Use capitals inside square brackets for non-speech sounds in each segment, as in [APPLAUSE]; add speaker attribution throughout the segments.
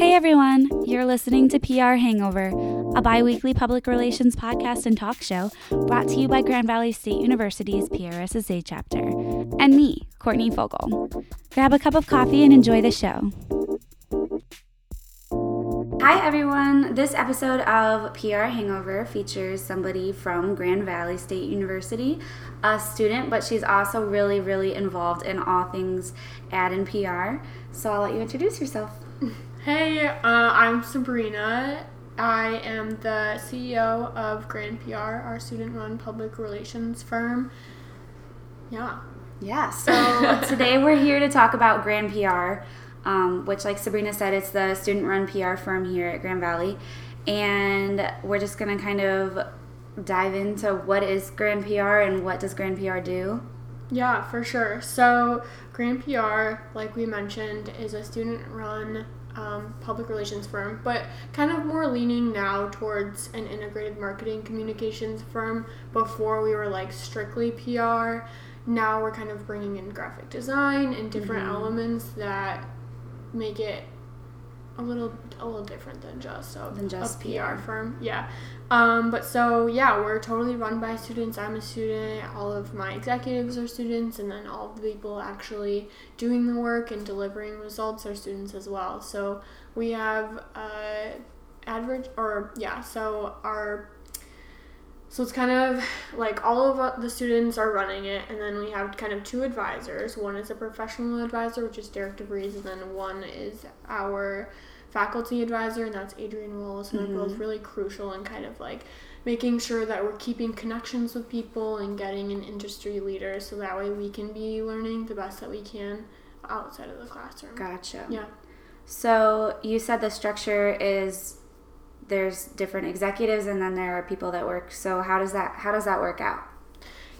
Speaker 1: Hey everyone, you're listening to PR Hangover, a bi weekly public relations podcast and talk show brought to you by Grand Valley State University's PRSSA chapter, and me, Courtney Fogel. Grab a cup of coffee and enjoy the show. Hi everyone, this episode of PR Hangover features somebody from Grand Valley State University, a student, but she's also really, really involved in all things ad and PR. So I'll let you introduce yourself. [LAUGHS]
Speaker 2: Hey, uh, I'm Sabrina. I am the CEO of Grand PR, our student run public relations firm. Yeah.
Speaker 1: Yeah, so [LAUGHS] today we're here to talk about Grand PR, um, which, like Sabrina said, it's the student run PR firm here at Grand Valley. And we're just going to kind of dive into what is Grand PR and what does Grand PR do.
Speaker 2: Yeah, for sure. So, Grand PR, like we mentioned, is a student run um, public relations firm, but kind of more leaning now towards an integrated marketing communications firm. Before we were like strictly PR. Now we're kind of bringing in graphic design and different
Speaker 1: Mhm.
Speaker 2: elements that make it a little a little different than just a,
Speaker 1: Than just
Speaker 2: a PR,
Speaker 1: PR.
Speaker 2: firm. Yeah. Um, but so yeah, we're totally run by students. I'm a student. All of my executives are students, and then all the people actually doing the work and delivering results are students as well. So we have uh, advert or yeah. So our so it's kind of like all of the students are running it, and then we have kind of two advisors. One is a professional advisor, which is Derek DeVries, and then one is our faculty advisor, and that's Adrian Wallace. And they're both really crucial in kind of like making sure that we're keeping connections with people and getting an industry leader, so that way we can be learning the best that we can outside of the classroom.
Speaker 1: Gotcha.
Speaker 2: Yeah.
Speaker 1: So you said the structure is there's different executives and then there are people that work. So how does that how does that work out?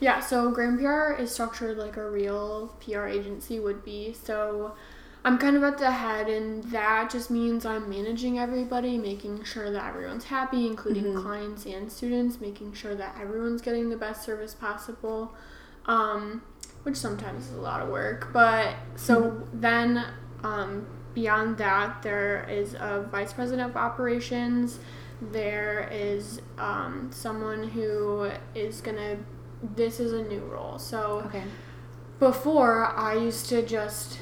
Speaker 2: Yeah, so Grand PR is structured like a real PR agency would be. So I'm kind of at the head, and that just means I'm managing everybody, making sure that everyone's happy, including clients and students, making sure that everyone's getting the best service possible, um, which sometimes is a lot of work. But so then um, beyond that, there is a vice president of operations. There is um, someone who is gonna. This is a new role. So
Speaker 1: Okay.
Speaker 2: before I used to just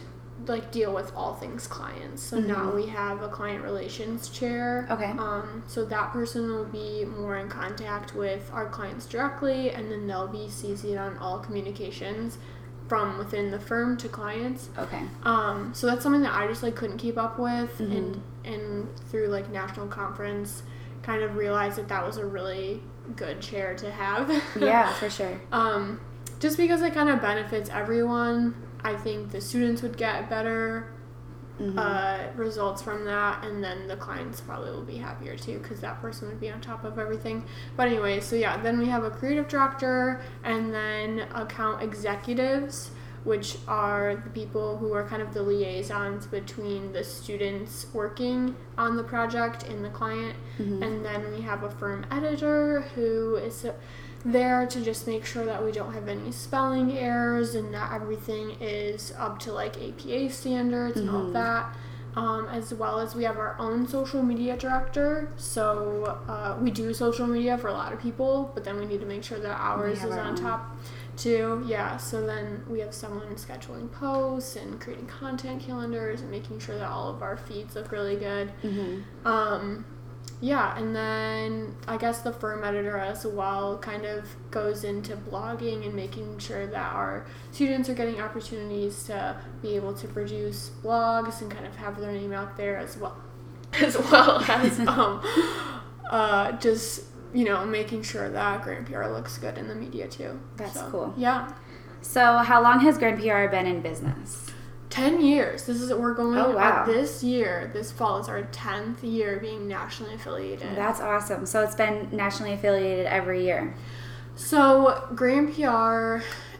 Speaker 2: like deal with all things clients. So now
Speaker 1: Mhm.
Speaker 2: we have a client relations chair.
Speaker 1: Okay.
Speaker 2: Um, so that person will be more in contact with our clients directly, and then they'll be CC'd on all communications from within the firm to clients.
Speaker 1: Okay.
Speaker 2: Um, so that's something that I just like couldn't keep up with,
Speaker 1: Mhm.
Speaker 2: and and through like national conference, kind of realized that that was a really good chair to have. [LAUGHS]
Speaker 1: Yeah, for sure.
Speaker 2: um, just because it kind of benefits everyone. I think the students would get better
Speaker 1: Mhm.
Speaker 2: uh, results from that, and then the clients probably will be happier too because that person would be on top of everything. But anyway, so yeah, then we have a creative director and then account executives, which are the people who are kind of the liaisons between the students working on the project and the client.
Speaker 1: Mhm.
Speaker 2: And then we have a firm editor who is there to just make sure that we don't have any spelling errors and that everything is up to like APA standards and all
Speaker 1: Mhm.
Speaker 2: that. Um, as well as we have our own social media director. So uh, we do social media for a lot of people, but then we need to make sure that ours is on top too. Yeah. So then we have someone scheduling posts and creating content calendars and making sure that all of our feeds look really good.
Speaker 1: Mhm.
Speaker 2: Um, yeah, and then I guess the firm editor as well kind of goes into blogging and making sure that our students are getting opportunities to be able to produce blogs and kind of have their name out there as well, [LAUGHS] as well as [LAUGHS] um, uh, just you know making sure that Grand PR looks good in the media too.
Speaker 1: That's
Speaker 2: So,
Speaker 1: cool.
Speaker 2: Yeah,
Speaker 1: So how long has Grand PR been in business?
Speaker 2: Ten years. This is we're going
Speaker 1: Oh, wow.
Speaker 2: this year. This fall is our tenth year being nationally affiliated.
Speaker 1: That's awesome. So it's been nationally affiliated every year.
Speaker 2: So Grand PR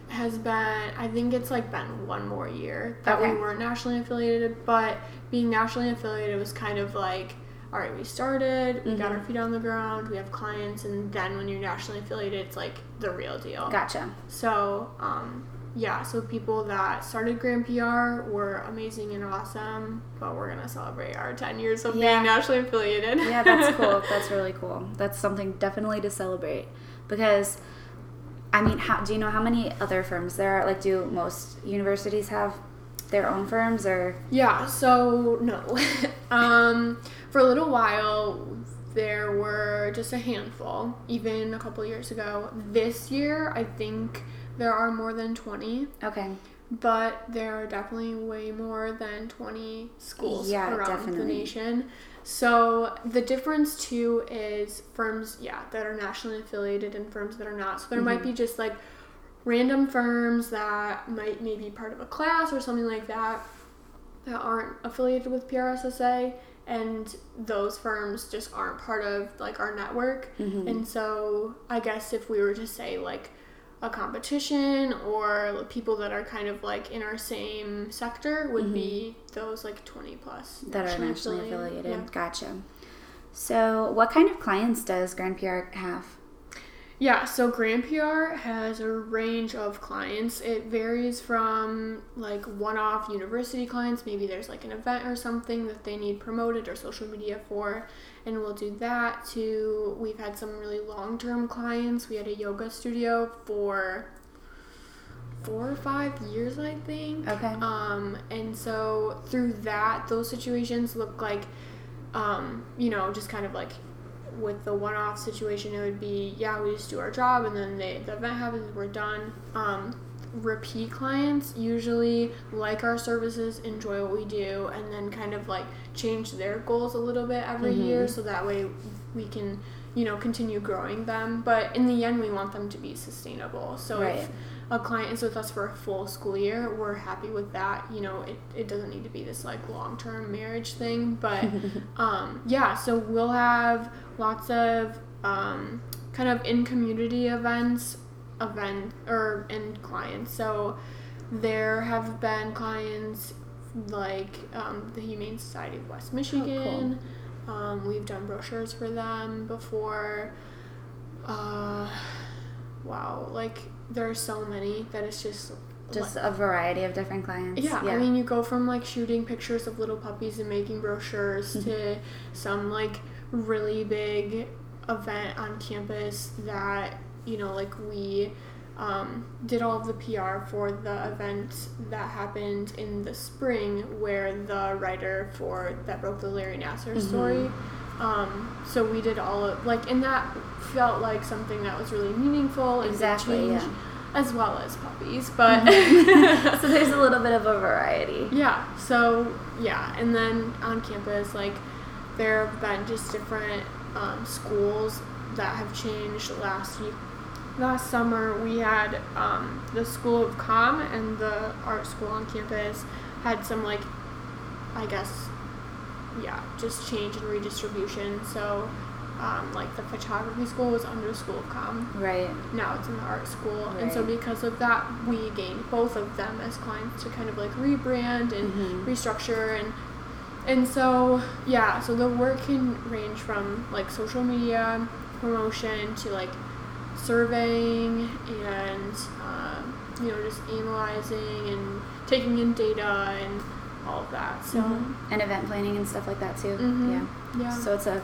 Speaker 2: has been I think it's like been one more year that
Speaker 1: Okay.
Speaker 2: we weren't nationally affiliated, but being nationally affiliated was kind of like all right, we started, we got
Speaker 1: Mhm.
Speaker 2: our feet on the ground, we have clients, and then when you're nationally affiliated, it's like the real deal.
Speaker 1: Gotcha.
Speaker 2: So, um, yeah, so people that started Grand PR were amazing and awesome, but we're gonna celebrate our 10 years of
Speaker 1: Yeah.
Speaker 2: being nationally affiliated.
Speaker 1: yeah, that's [LAUGHS] cool. That's really cool. That's something definitely to celebrate because, I mean, how, do you know how many other firms there are? Like, do most universities have their own firms or?
Speaker 2: Yeah, so no. [LAUGHS] um, for a little while, there were just a handful, even a couple years ago. This year, I think there are more than 20,
Speaker 1: Okay.
Speaker 2: but there are definitely way more than 20 schools
Speaker 1: Yeah,
Speaker 2: around the
Speaker 1: definitely.
Speaker 2: nation. So the difference too is firms, yeah, that are nationally affiliated and firms that are not. So there might
Speaker 1: Mm-hmm.
Speaker 2: be just like random firms that might maybe part of a class or something like that that aren't affiliated with PRSSA and those firms just aren't part of like our network.
Speaker 1: Mm-hmm.
Speaker 2: And so I guess if we were to say like a competition or people that are kind of like in our same sector would be those like 20 plus
Speaker 1: Mm-hmm. That are nationally affiliated.
Speaker 2: Yeah.
Speaker 1: Gotcha. So, what kind of clients does Grand PR have?
Speaker 2: Yeah, so Grand PR has a range of clients. It varies from like one off university clients, maybe there's like an event or something that they need promoted or social media for, and we'll do that, to we've had some really long term clients. We had a yoga studio for four or five years, I think.
Speaker 1: Okay.
Speaker 2: Um, and so through that, those situations look like, um, you know, just kind of like with the one-off situation, it would be yeah, we just do our job, and then they, the event happens, we're done. Um, repeat clients usually like our services, enjoy what we do, and then kind of like change their goals a little bit every year, so that way we can you know continue growing them. But in the end, we want them to be sustainable. So if
Speaker 1: Right.
Speaker 2: A client is with us for a full school year, we're happy with that. You know, it, it doesn't need to be this like long term marriage thing. But [LAUGHS] um, yeah, so we'll have lots of um, kind of in community events, event or and clients. So there have been clients like um, the Humane Society of West Michigan. um, we've done brochures for them before. Uh, wow, like there are so many that it's just
Speaker 1: Just a variety of different clients.
Speaker 2: yeah, I mean, you go from like shooting pictures of little puppies and making brochures
Speaker 1: Mm-hmm.
Speaker 2: to some like really big event on campus that, you know, like we um, did all of the PR for the event that happened in the spring where the writer for that broke the Larry Nassar
Speaker 1: Mm-hmm.
Speaker 2: Um, so we did all of like, and that felt like something that was really meaningful and
Speaker 1: Exactly,
Speaker 2: change,
Speaker 1: yeah.
Speaker 2: as well as puppies, [LAUGHS] but.
Speaker 1: so [LAUGHS] there's a little bit of a variety.
Speaker 2: Yeah. So yeah, and then on campus, like there have been just different um, schools that have changed last year. Last summer, we had um, the School of Com and the art school on campus had some like, I guess, yeah, just change and redistribution. So, um, like the photography school was under School of Com
Speaker 1: Right.
Speaker 2: now it's in the art school and so because of that we gained both of them as clients to kind of like rebrand and
Speaker 1: Mhm.
Speaker 2: restructure and and so yeah so the work can range from like social media promotion to like surveying and um, you know just analyzing and taking in data and all of that so.
Speaker 1: And event planning and stuff like that too.
Speaker 2: Mhm.
Speaker 1: Yeah.
Speaker 2: yeah
Speaker 1: So it's a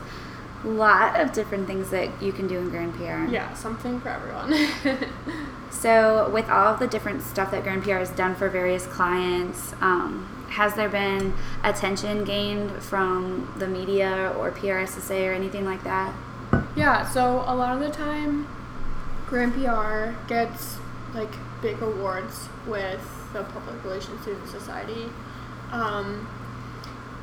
Speaker 1: lot of different things that you can do in Grand PR.
Speaker 2: yeah something for everyone [LAUGHS]
Speaker 1: So, with all of the different stuff that Grand PR has done for various clients, um, has there been attention gained from the media or PRSSA or anything like that?
Speaker 2: Yeah, so a lot of the time, Grand PR gets like big awards with the Public Relations Student Society. Um,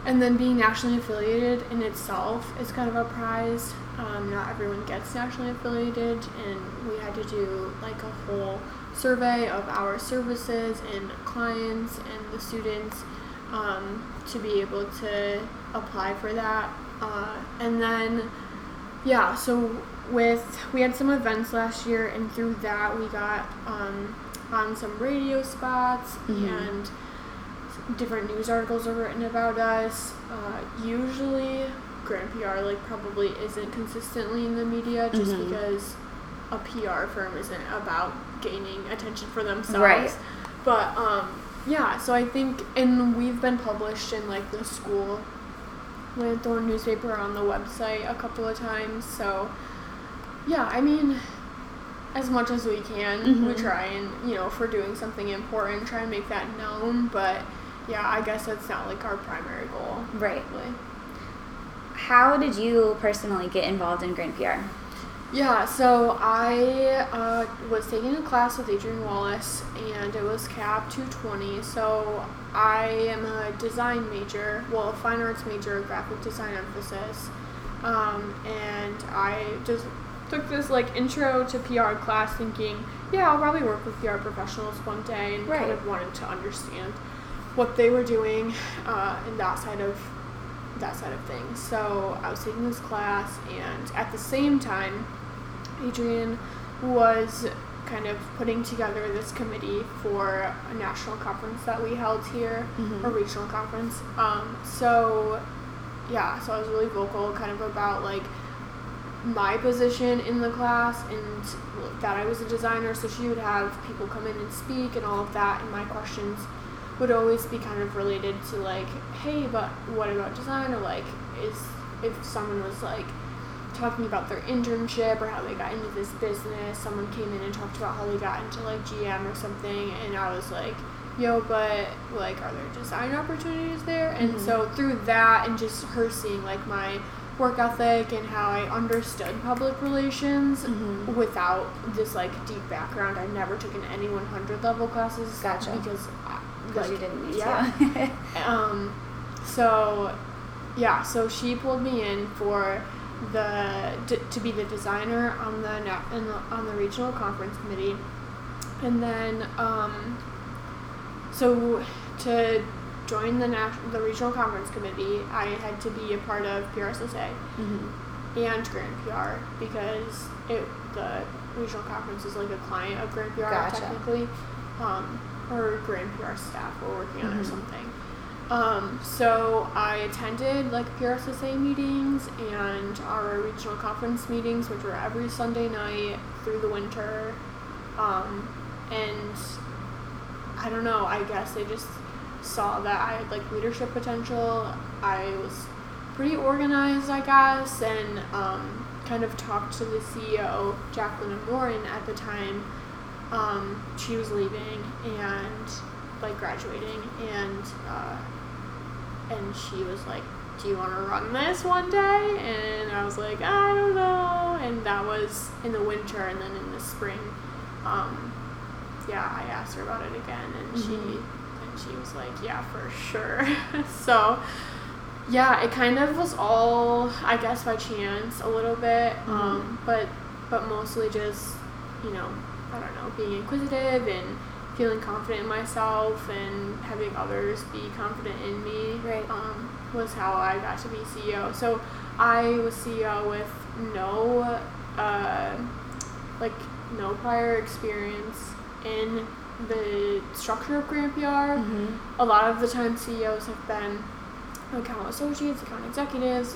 Speaker 2: and then being nationally affiliated in itself is kind of a prize. Um, not everyone gets nationally affiliated, and we had to do like a whole survey of our services and clients and the students um, to be able to apply for that. Uh, and then yeah, so with we had some events last year, and through that we got um, on some radio spots
Speaker 1: Mhm.
Speaker 2: and different news articles are written about us. Uh, usually, Grand PR like probably isn't consistently in the media just
Speaker 1: Mhm.
Speaker 2: because a PR firm isn't about gaining attention for themselves.
Speaker 1: Right.
Speaker 2: But um, yeah, so I think, and we've been published in like the school Lanthorn newspaper on the website a couple of times. So yeah, I mean, as much as we can, we
Speaker 1: Mhm.
Speaker 2: try and you know if we're doing something important, try and make that known. But yeah, I guess that's not like our primary goal.
Speaker 1: Right.
Speaker 2: Really.
Speaker 1: How did you personally get involved in Grand PR?
Speaker 2: Yeah, so I uh, was taking a class with Adrian Wallace, and it was CAP 220. So I am a design major, well, a fine arts major, graphic design emphasis, um, and I just took this like intro to PR class, thinking, yeah, I'll probably work with PR professionals one day, and kind of wanted to understand what they were doing uh, in that side of that side of things. So I was taking this class, and at the same time, Adrian was kind of putting together this committee for a national conference that we held here,
Speaker 1: Mhm.
Speaker 2: a regional conference. Um, so, yeah, so I was really vocal kind of about like my position in the class and that I was a designer, so she would have people come in and speak and all of that, and my questions would always be kind of related to like, hey, but what about design? Or like, is if someone was like talking about their internship or how they got into this business, someone came in and talked about how they got into like GM or something, and I was like, yo, but like, are there design opportunities there? And
Speaker 1: Mhm.
Speaker 2: so through that and just her seeing like my work ethic and how I understood public relations
Speaker 1: Mhm.
Speaker 2: without this like deep background. I never took an any 100 level classes
Speaker 1: Gotcha.
Speaker 2: because
Speaker 1: Because
Speaker 2: like,
Speaker 1: you didn't need
Speaker 2: yeah.
Speaker 1: to. [LAUGHS]
Speaker 2: Um, so yeah, so she pulled me in for the d- to be the designer on the, na- in the on the regional conference committee, and then um, so to join the nat- the regional conference committee, I had to be a part of PRSSA
Speaker 1: Mhm.
Speaker 2: and Grand PR because it the regional conference is like a client of Grand PR
Speaker 1: Gotcha.
Speaker 2: technically, um, or Grand PR staff were working on it or something. Um, so I attended like PRSSA meetings and our regional conference meetings, which were every Sunday night through the winter, um, and I don't know. I guess they just saw that I had like leadership potential. I was pretty organized, I guess, and um, kind of talked to the CEO, Jacqueline Morin, at the time. Um, she was leaving and like graduating, and uh, and she was like, "Do you want to run this one day?" And I was like, "I don't know." And that was in the winter, and then in the spring, um, yeah, I asked her about it again, and she
Speaker 1: Mhm.
Speaker 2: and she was like, "Yeah, for sure." [LAUGHS] so yeah, it kind of was all I guess by chance a little bit, um, but but mostly just you know I don't know being inquisitive and feeling confident in myself and having others be confident in me
Speaker 1: Right.
Speaker 2: um, was how I got to be CEO. So I was CEO with no uh, like no prior experience in the structure of Grand PR
Speaker 1: Mhm.
Speaker 2: a lot of the time CEOs have been account associates, account executives,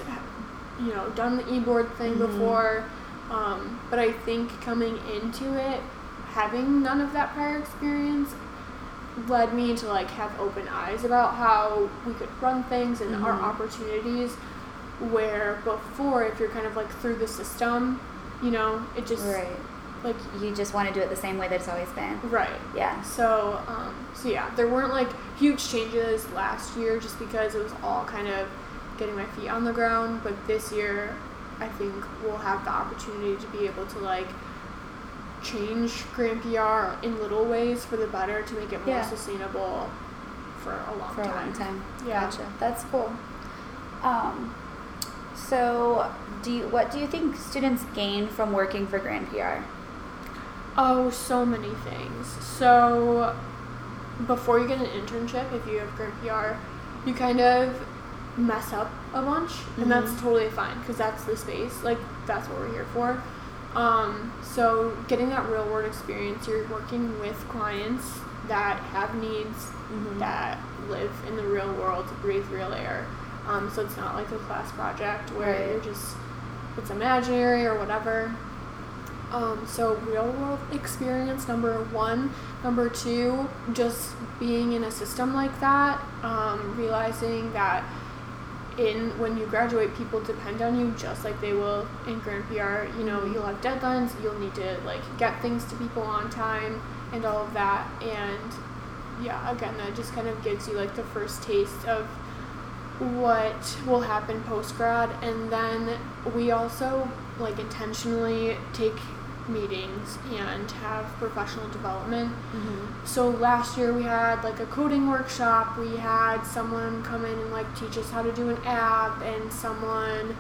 Speaker 2: you know, done the e-board thing
Speaker 1: Mhm.
Speaker 2: before. Um, but I think coming into it, having none of that prior experience, led me to like have open eyes about how we could run things and our
Speaker 1: Mhm.
Speaker 2: opportunities. Where before, if you're kind of like through the system, you know, it just
Speaker 1: Right.
Speaker 2: like
Speaker 1: You just want to do it the same way that it's always been.
Speaker 2: right.
Speaker 1: Yeah.
Speaker 2: So, um, so yeah, there weren't like huge changes last year just because it was all kind of getting my feet on the ground. But this year, I think we'll have the opportunity to be able to like change Grand PR in little ways for the better to make it more
Speaker 1: Yeah.
Speaker 2: sustainable for a long
Speaker 1: For a
Speaker 2: time.
Speaker 1: long time.
Speaker 2: Yeah.
Speaker 1: Gotcha. That's cool. Um, so, do you, what do you think students gain from working for Grand PR?
Speaker 2: Oh, so many things. So, before you get an internship, if you have Grand PR, you kind of mess up a bunch, and that's
Speaker 1: Mhm.
Speaker 2: totally fine because that's the space. Like, that's what we're here for. Um, so, getting that real world experience, you're working with clients that have needs
Speaker 1: Mhm.
Speaker 2: that live in the real world, breathe real air. Um, so it's not like a class project where
Speaker 1: Right.
Speaker 2: you're just it's imaginary or whatever. Um, so real world experience number one. Number two, just being in a system like that, um, realizing that in when you graduate, people depend on you just like they will in Grand PR. You know, you'll have deadlines. You'll need to like get things to people on time and all of that. And yeah, again, that just kind of gives you like the first taste of what will happen post grad. And then we also like intentionally take meetings and have professional development.
Speaker 1: Mm-hmm.
Speaker 2: So last year we had like a coding workshop. We had someone come in and like teach us how to do an app, and someone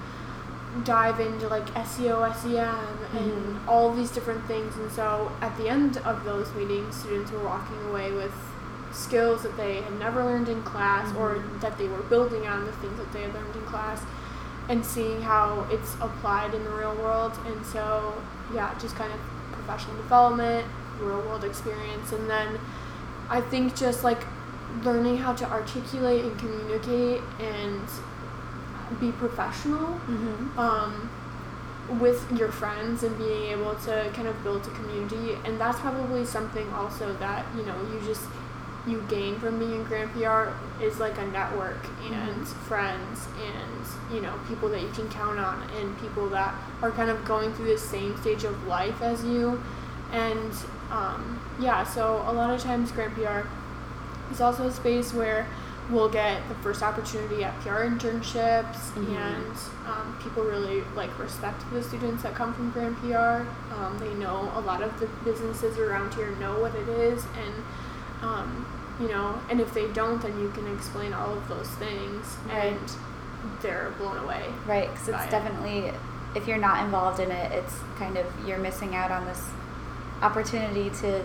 Speaker 2: dive into like SEO, SEM, and
Speaker 1: Mhm.
Speaker 2: all these different things. And so at the end of those meetings, students were walking away with skills that they had never learned in class or
Speaker 1: Mhm.
Speaker 2: that they were building on the things that they had learned in class and seeing how it's applied in the real world. And so, yeah, just kind of professional development, real world experience, and then I think just like learning how to articulate and communicate and be professional
Speaker 1: Mm-hmm.
Speaker 2: um, with your friends and being able to kind of build a community. And that's probably something also that, you know, you just you gain from being in Grand PR is like a network and
Speaker 1: Mhm.
Speaker 2: friends and you know people that you can count on and people that are kind of going through the same stage of life as you and um, yeah so a lot of times Grand PR is also a space where we'll get the first opportunity at PR internships
Speaker 1: Mhm.
Speaker 2: and um, people really like respect the students that come from Grand PR um, they know a lot of the businesses around here know what it is and um, you know, and if they don't, then you can explain all of those things,
Speaker 1: Right.
Speaker 2: and they're blown away.
Speaker 1: Right, because it's
Speaker 2: it.
Speaker 1: definitely, if you're not involved in it, it's kind of, you're missing out on this opportunity to,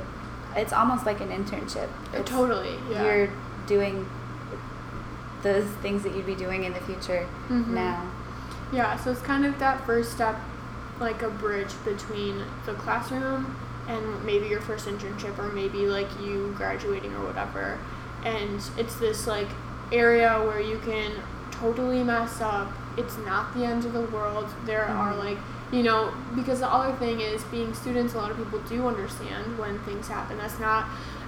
Speaker 1: it's almost like an internship. It's,
Speaker 2: totally, yeah.
Speaker 1: You're doing those things that you'd be doing in the future
Speaker 2: Mhm.
Speaker 1: now.
Speaker 2: Yeah, so it's kind of that first step, like a bridge between the classroom and maybe your first internship, or maybe like you graduating or whatever. And it's this like area where you can totally mess up. It's not the end of the world. There are
Speaker 1: Mhm.
Speaker 2: like, you know, because the other thing is being students, a lot of people do understand when things happen. That's not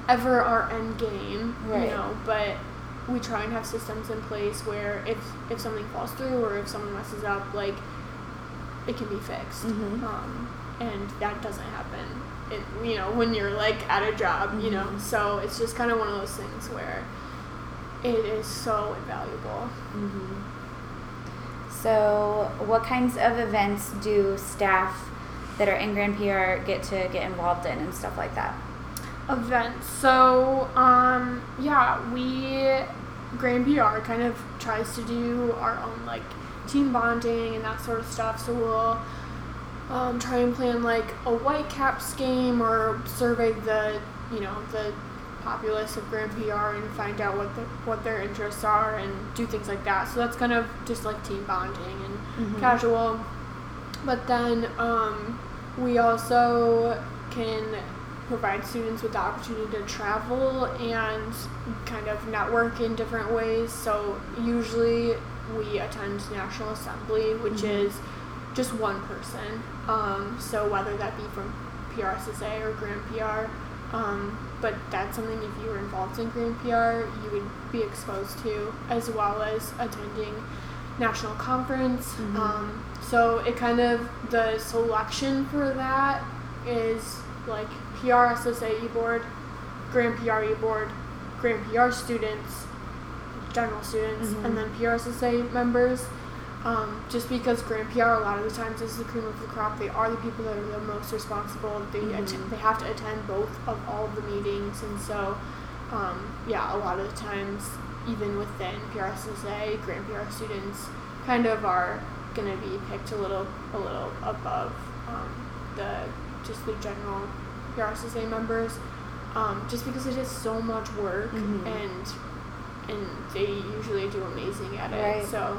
Speaker 2: ever our end game,
Speaker 1: Right.
Speaker 2: you know, but we try and have systems in place where if if something falls through or if someone messes up, like it can be fixed.
Speaker 1: Mhm.
Speaker 2: Um, and that doesn't happen. It, you know, when you're like at a job, you know.
Speaker 1: Mhm.
Speaker 2: So it's just kind of one of those things where it is so invaluable.
Speaker 1: hmm So, what kinds of events do staff that are in Grand PR get to get involved in and stuff like that?
Speaker 2: events. So, um, yeah, we Grand PR kind of tries to do our own like team bonding and that sort of stuff. So we'll um, try and plan like a Whitecaps game or survey the you know the populace of Grand PR and find out what the, what their interests are and do things like that. So that's kind of just like team bonding and
Speaker 1: Mhm.
Speaker 2: casual. But then um, we also can provide students with the opportunity to travel and kind of network in different ways. So usually we attend National Assembly, which
Speaker 1: Mhm.
Speaker 2: is just one person. Um, so whether that be from PRSSA or Grand PR, um, but that's something if you were involved in Grand PR, you would be exposed to, as well as attending national conference.
Speaker 1: Mhm.
Speaker 2: Um, so it kind of the selection for that is like PRSSA board, Grand PR board, Grand PR students, general students,
Speaker 1: Mhm.
Speaker 2: and then PRSSA members. Um, just because Grand PR a lot of the times is the cream of the crop, they are the people that are the most responsible. They
Speaker 1: Mhm.
Speaker 2: atten- they have to attend both of all of the meetings, and so um, yeah, a lot of the times, even within PRSSA, Grand PR students kind of are going to be picked a little a little above um, the just the general PRSSA members, um, just because it is so much work
Speaker 1: Mhm.
Speaker 2: and and they usually do amazing at it.
Speaker 1: Right.
Speaker 2: So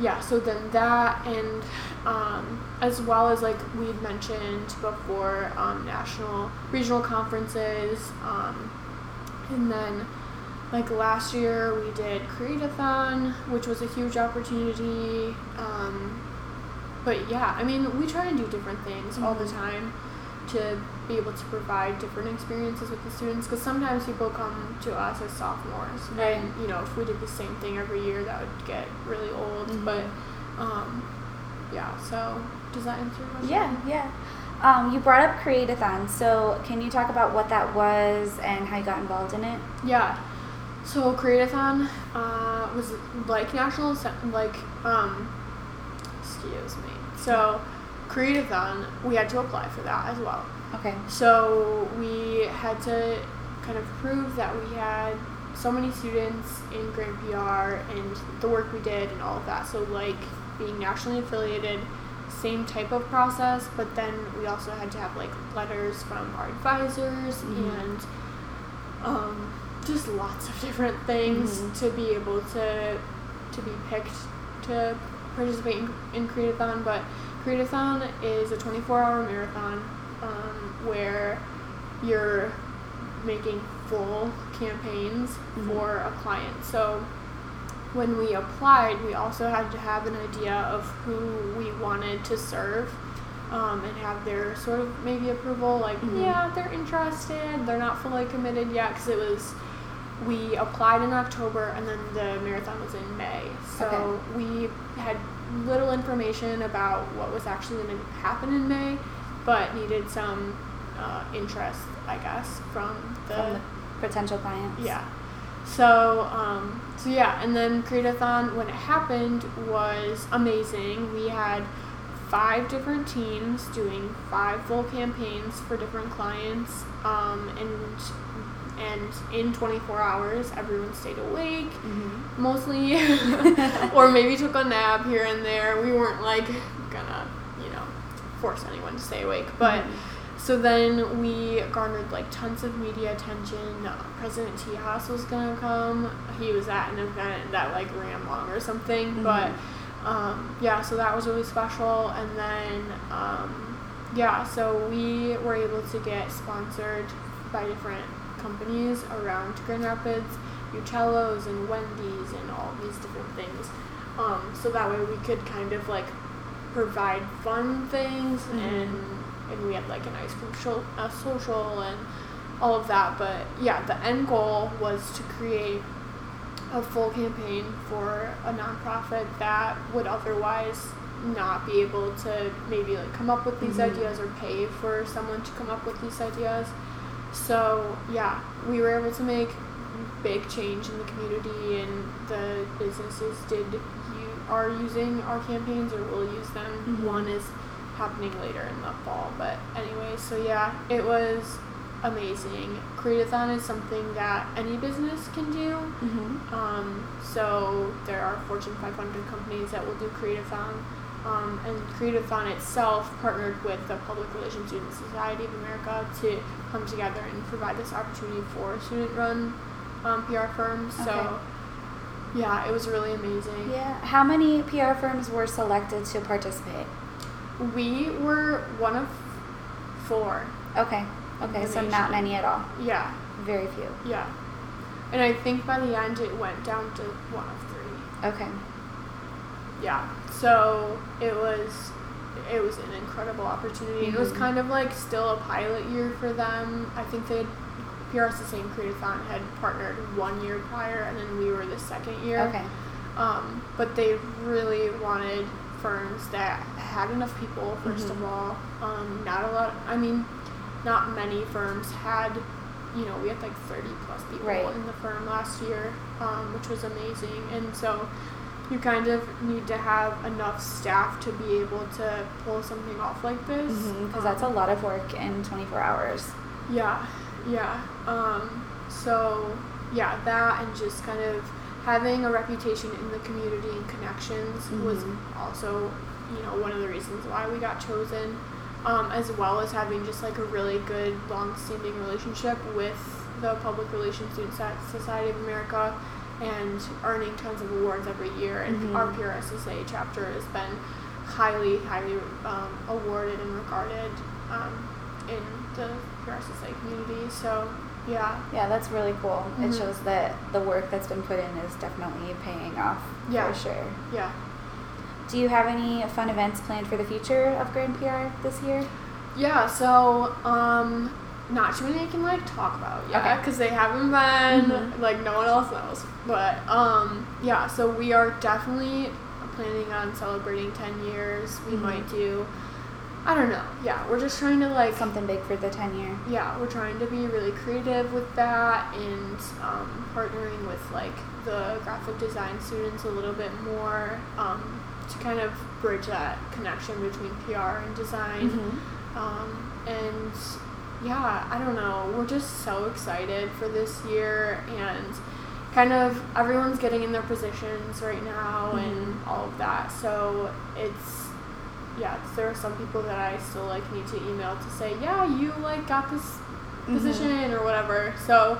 Speaker 2: yeah, so then that and um, as well as like we had mentioned before, um, national regional conferences, um, and then like last year we did Create-a-thon, which was a huge opportunity. Um, but yeah, I mean, we try and do different things all the
Speaker 1: Mhm.
Speaker 2: time to be able to provide different experiences with the students because sometimes people come to us as sophomores
Speaker 1: Right.
Speaker 2: and you know if we did the same thing every year that would get really old
Speaker 1: Mhm.
Speaker 2: but um, yeah so does that answer your question
Speaker 1: Yeah, yeah. Um, you brought up Create-a-thon, so can you talk about what that was and how you got involved in it?
Speaker 2: Yeah. So Create-a-thon uh, was like national, like um, excuse me. So Create-a-thon, we had to apply for that as well.
Speaker 1: Okay.
Speaker 2: So we had to kind of prove that we had so many students in Grand PR and the work we did and all of that. So like being nationally affiliated, same type of process, but then we also had to have like letters from our advisors
Speaker 1: Mhm.
Speaker 2: and um, just lots of different things
Speaker 1: Mhm.
Speaker 2: to be able to to be picked to participate in, in Create-a-thon. But Create-a-thon is a 24-hour marathon um, where you're making full campaigns
Speaker 1: Mhm.
Speaker 2: for a client. So when we applied, we also had to have an idea of who we wanted to serve um, and have their sort of maybe approval, like,
Speaker 1: Mhm.
Speaker 2: yeah, they're interested, they're not fully committed yet, because it was, we applied in October and then the marathon was in May. So
Speaker 1: Okay.
Speaker 2: we had little information about what was actually going to happen in May, but needed some uh, interest, I guess, from the,
Speaker 1: From the potential clients.
Speaker 2: yeah. So, um, so yeah, and then Create-a-thon when it happened was amazing. We had five different teams doing five full campaigns for different clients, um, and and in 24 hours, everyone stayed awake
Speaker 1: Mm-hmm.
Speaker 2: mostly, [LAUGHS] [LAUGHS] or maybe took a nap here and there. We weren't like gonna, you know, force anyone to stay awake, but.
Speaker 1: Mhm.
Speaker 2: So then we garnered like tons of media attention. President T. Haas was gonna come. He was at an event that like ran long or something.
Speaker 1: Mhm.
Speaker 2: But um, yeah, so that was really special. And then um, yeah, so we were able to get sponsored by different companies around Grand Rapids, Uccello's and Wendy's and all these different things. Um, so that way we could kind of like provide fun things
Speaker 1: Mhm.
Speaker 2: and and we had like an ice cream show, uh, social and all of that. But yeah, the end goal was to create a full campaign for a nonprofit that would otherwise not be able to maybe like come up with these
Speaker 1: Mhm.
Speaker 2: ideas or pay for someone to come up with these ideas. So yeah, we were able to make big change in the community, and the businesses did are using our campaigns or will use them.
Speaker 1: Mhm.
Speaker 2: One is happening later in the fall, but anyway, so yeah, it was amazing. Create-a-thon is something that any business can do.
Speaker 1: Mm-hmm.
Speaker 2: Um, so there are Fortune 500 companies that will do Create-a-thon. Um, and Create-a-thon itself partnered with the Public Relations Student Society of America to come together and provide this opportunity for student-run um, PR firms.
Speaker 1: Okay.
Speaker 2: So yeah, it was really amazing.
Speaker 1: Yeah. How many PR firms were selected to participate?
Speaker 2: We were one of four.
Speaker 1: Okay. Okay. So not many at all.
Speaker 2: Yeah,
Speaker 1: Very few.
Speaker 2: yeah. And I think by the end it went down to one of three.
Speaker 1: Okay.
Speaker 2: yeah so it was it was an incredible opportunity it was
Speaker 1: Mhm.
Speaker 2: kind of like still a pilot year for them i think they had the same Create-a-thon had partnered one year prior and then we were the second year
Speaker 1: Okay.
Speaker 2: um, but they really wanted firms that had enough people 1st
Speaker 1: Mhm.
Speaker 2: of all um, not a lot i mean not many firms had you know we had like 30 plus people
Speaker 1: Right.
Speaker 2: in the firm last year um, which was amazing and so you kind of need to have enough staff to be able to pull something off like this
Speaker 1: Because that's a
Speaker 2: Um,
Speaker 1: lot of work in 24 hours.
Speaker 2: yeah, yeah. Um, so yeah, that and just kind of having a reputation in the community and connections was
Speaker 1: Mhm.
Speaker 2: also, you know, one of the reasons why we got chosen. Um, as well as having just like a really good, long-standing relationship with the Public Relations Student So- Society of America, and earning tons of awards every year. And
Speaker 1: Mhm.
Speaker 2: our PRSSA chapter has been highly, highly um, awarded and regarded um, in the PRSSA community. So yeah,
Speaker 1: Yeah, that's really cool. It
Speaker 2: Mhm.
Speaker 1: shows that the work that's been put in is definitely paying off
Speaker 2: Yeah.
Speaker 1: for sure.
Speaker 2: yeah.
Speaker 1: do you have any fun events planned for the future of Grand PR this year?
Speaker 2: Yeah, so um, not too many I can like talk about yet
Speaker 1: Okay.
Speaker 2: because they haven't been
Speaker 1: Mhm.
Speaker 2: like no one else knows. But um, yeah, so we are definitely planning on celebrating ten years. We
Speaker 1: Mhm.
Speaker 2: might do. I don't know. Yeah, we're just trying to like
Speaker 1: Something big for the 10 year.
Speaker 2: yeah, we're trying to be really creative with that and um, partnering with like the graphic design students a little bit more um, to kind of bridge that connection between PR and design.
Speaker 1: Mm-hmm.
Speaker 2: Um, and yeah, I don't know. We're just so excited for this year and kind of everyone's getting in their positions right now and
Speaker 1: Mhm.
Speaker 2: all of that. So it's yeah, because there are some people that I still like need to email to say, yeah, you like got this
Speaker 1: Mhm.
Speaker 2: position or whatever. So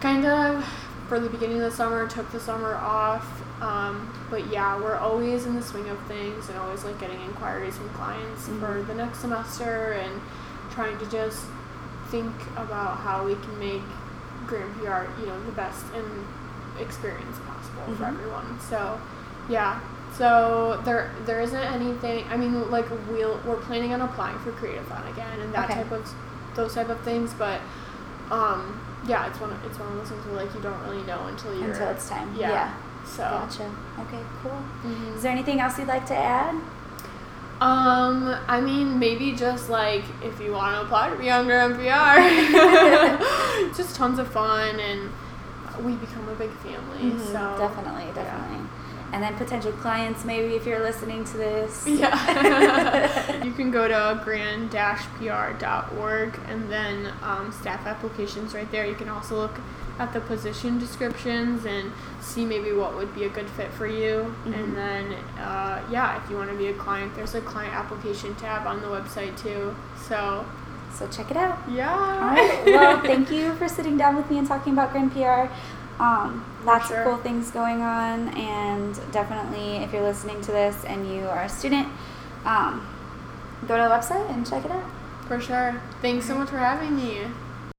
Speaker 2: kind of for the beginning of the summer, took the summer off. Um, but yeah, we're always in the swing of things and always like getting inquiries from clients for
Speaker 1: Mhm.
Speaker 2: the next semester and trying to just think about how we can make Grand PR, you know, the best and experience possible for
Speaker 1: Mhm.
Speaker 2: everyone. So yeah. So there there isn't anything I mean like we'll we're planning on applying for Create-a-thon again and that
Speaker 1: Okay.
Speaker 2: type of those type of things, but um yeah, it's one of, it's one of those things where like you don't really know until you're
Speaker 1: Until it's time.
Speaker 2: yeah.
Speaker 1: Yeah.
Speaker 2: So
Speaker 1: Gotcha. Okay, cool.
Speaker 2: mhm.
Speaker 1: Is there anything else you'd like to add?
Speaker 2: Um, I mean, maybe just like if you want to apply to be on Grand PR, [LAUGHS] [LAUGHS] just tons of fun, and we become a big family.
Speaker 1: Mhm,
Speaker 2: So
Speaker 1: definitely,
Speaker 2: yeah.
Speaker 1: And then potential clients, maybe if you're listening to this.
Speaker 2: Yeah. [LAUGHS] you can go to grand-pr.org and then um, staff applications right there. You can also look at the position descriptions and see maybe what would be a good fit for you.
Speaker 1: Mhm.
Speaker 2: And then, uh, yeah, if you want to be a client, there's a client application tab on the website too. So,
Speaker 1: So check it out.
Speaker 2: yeah.
Speaker 1: All right. Well, [LAUGHS] thank you for sitting down with me and talking about Grand PR. Um, lots
Speaker 2: sure.
Speaker 1: of cool things going on, and definitely, if you're listening to this and you are a student, um, go to the website and check it out.
Speaker 2: For sure. Thanks so much for having me.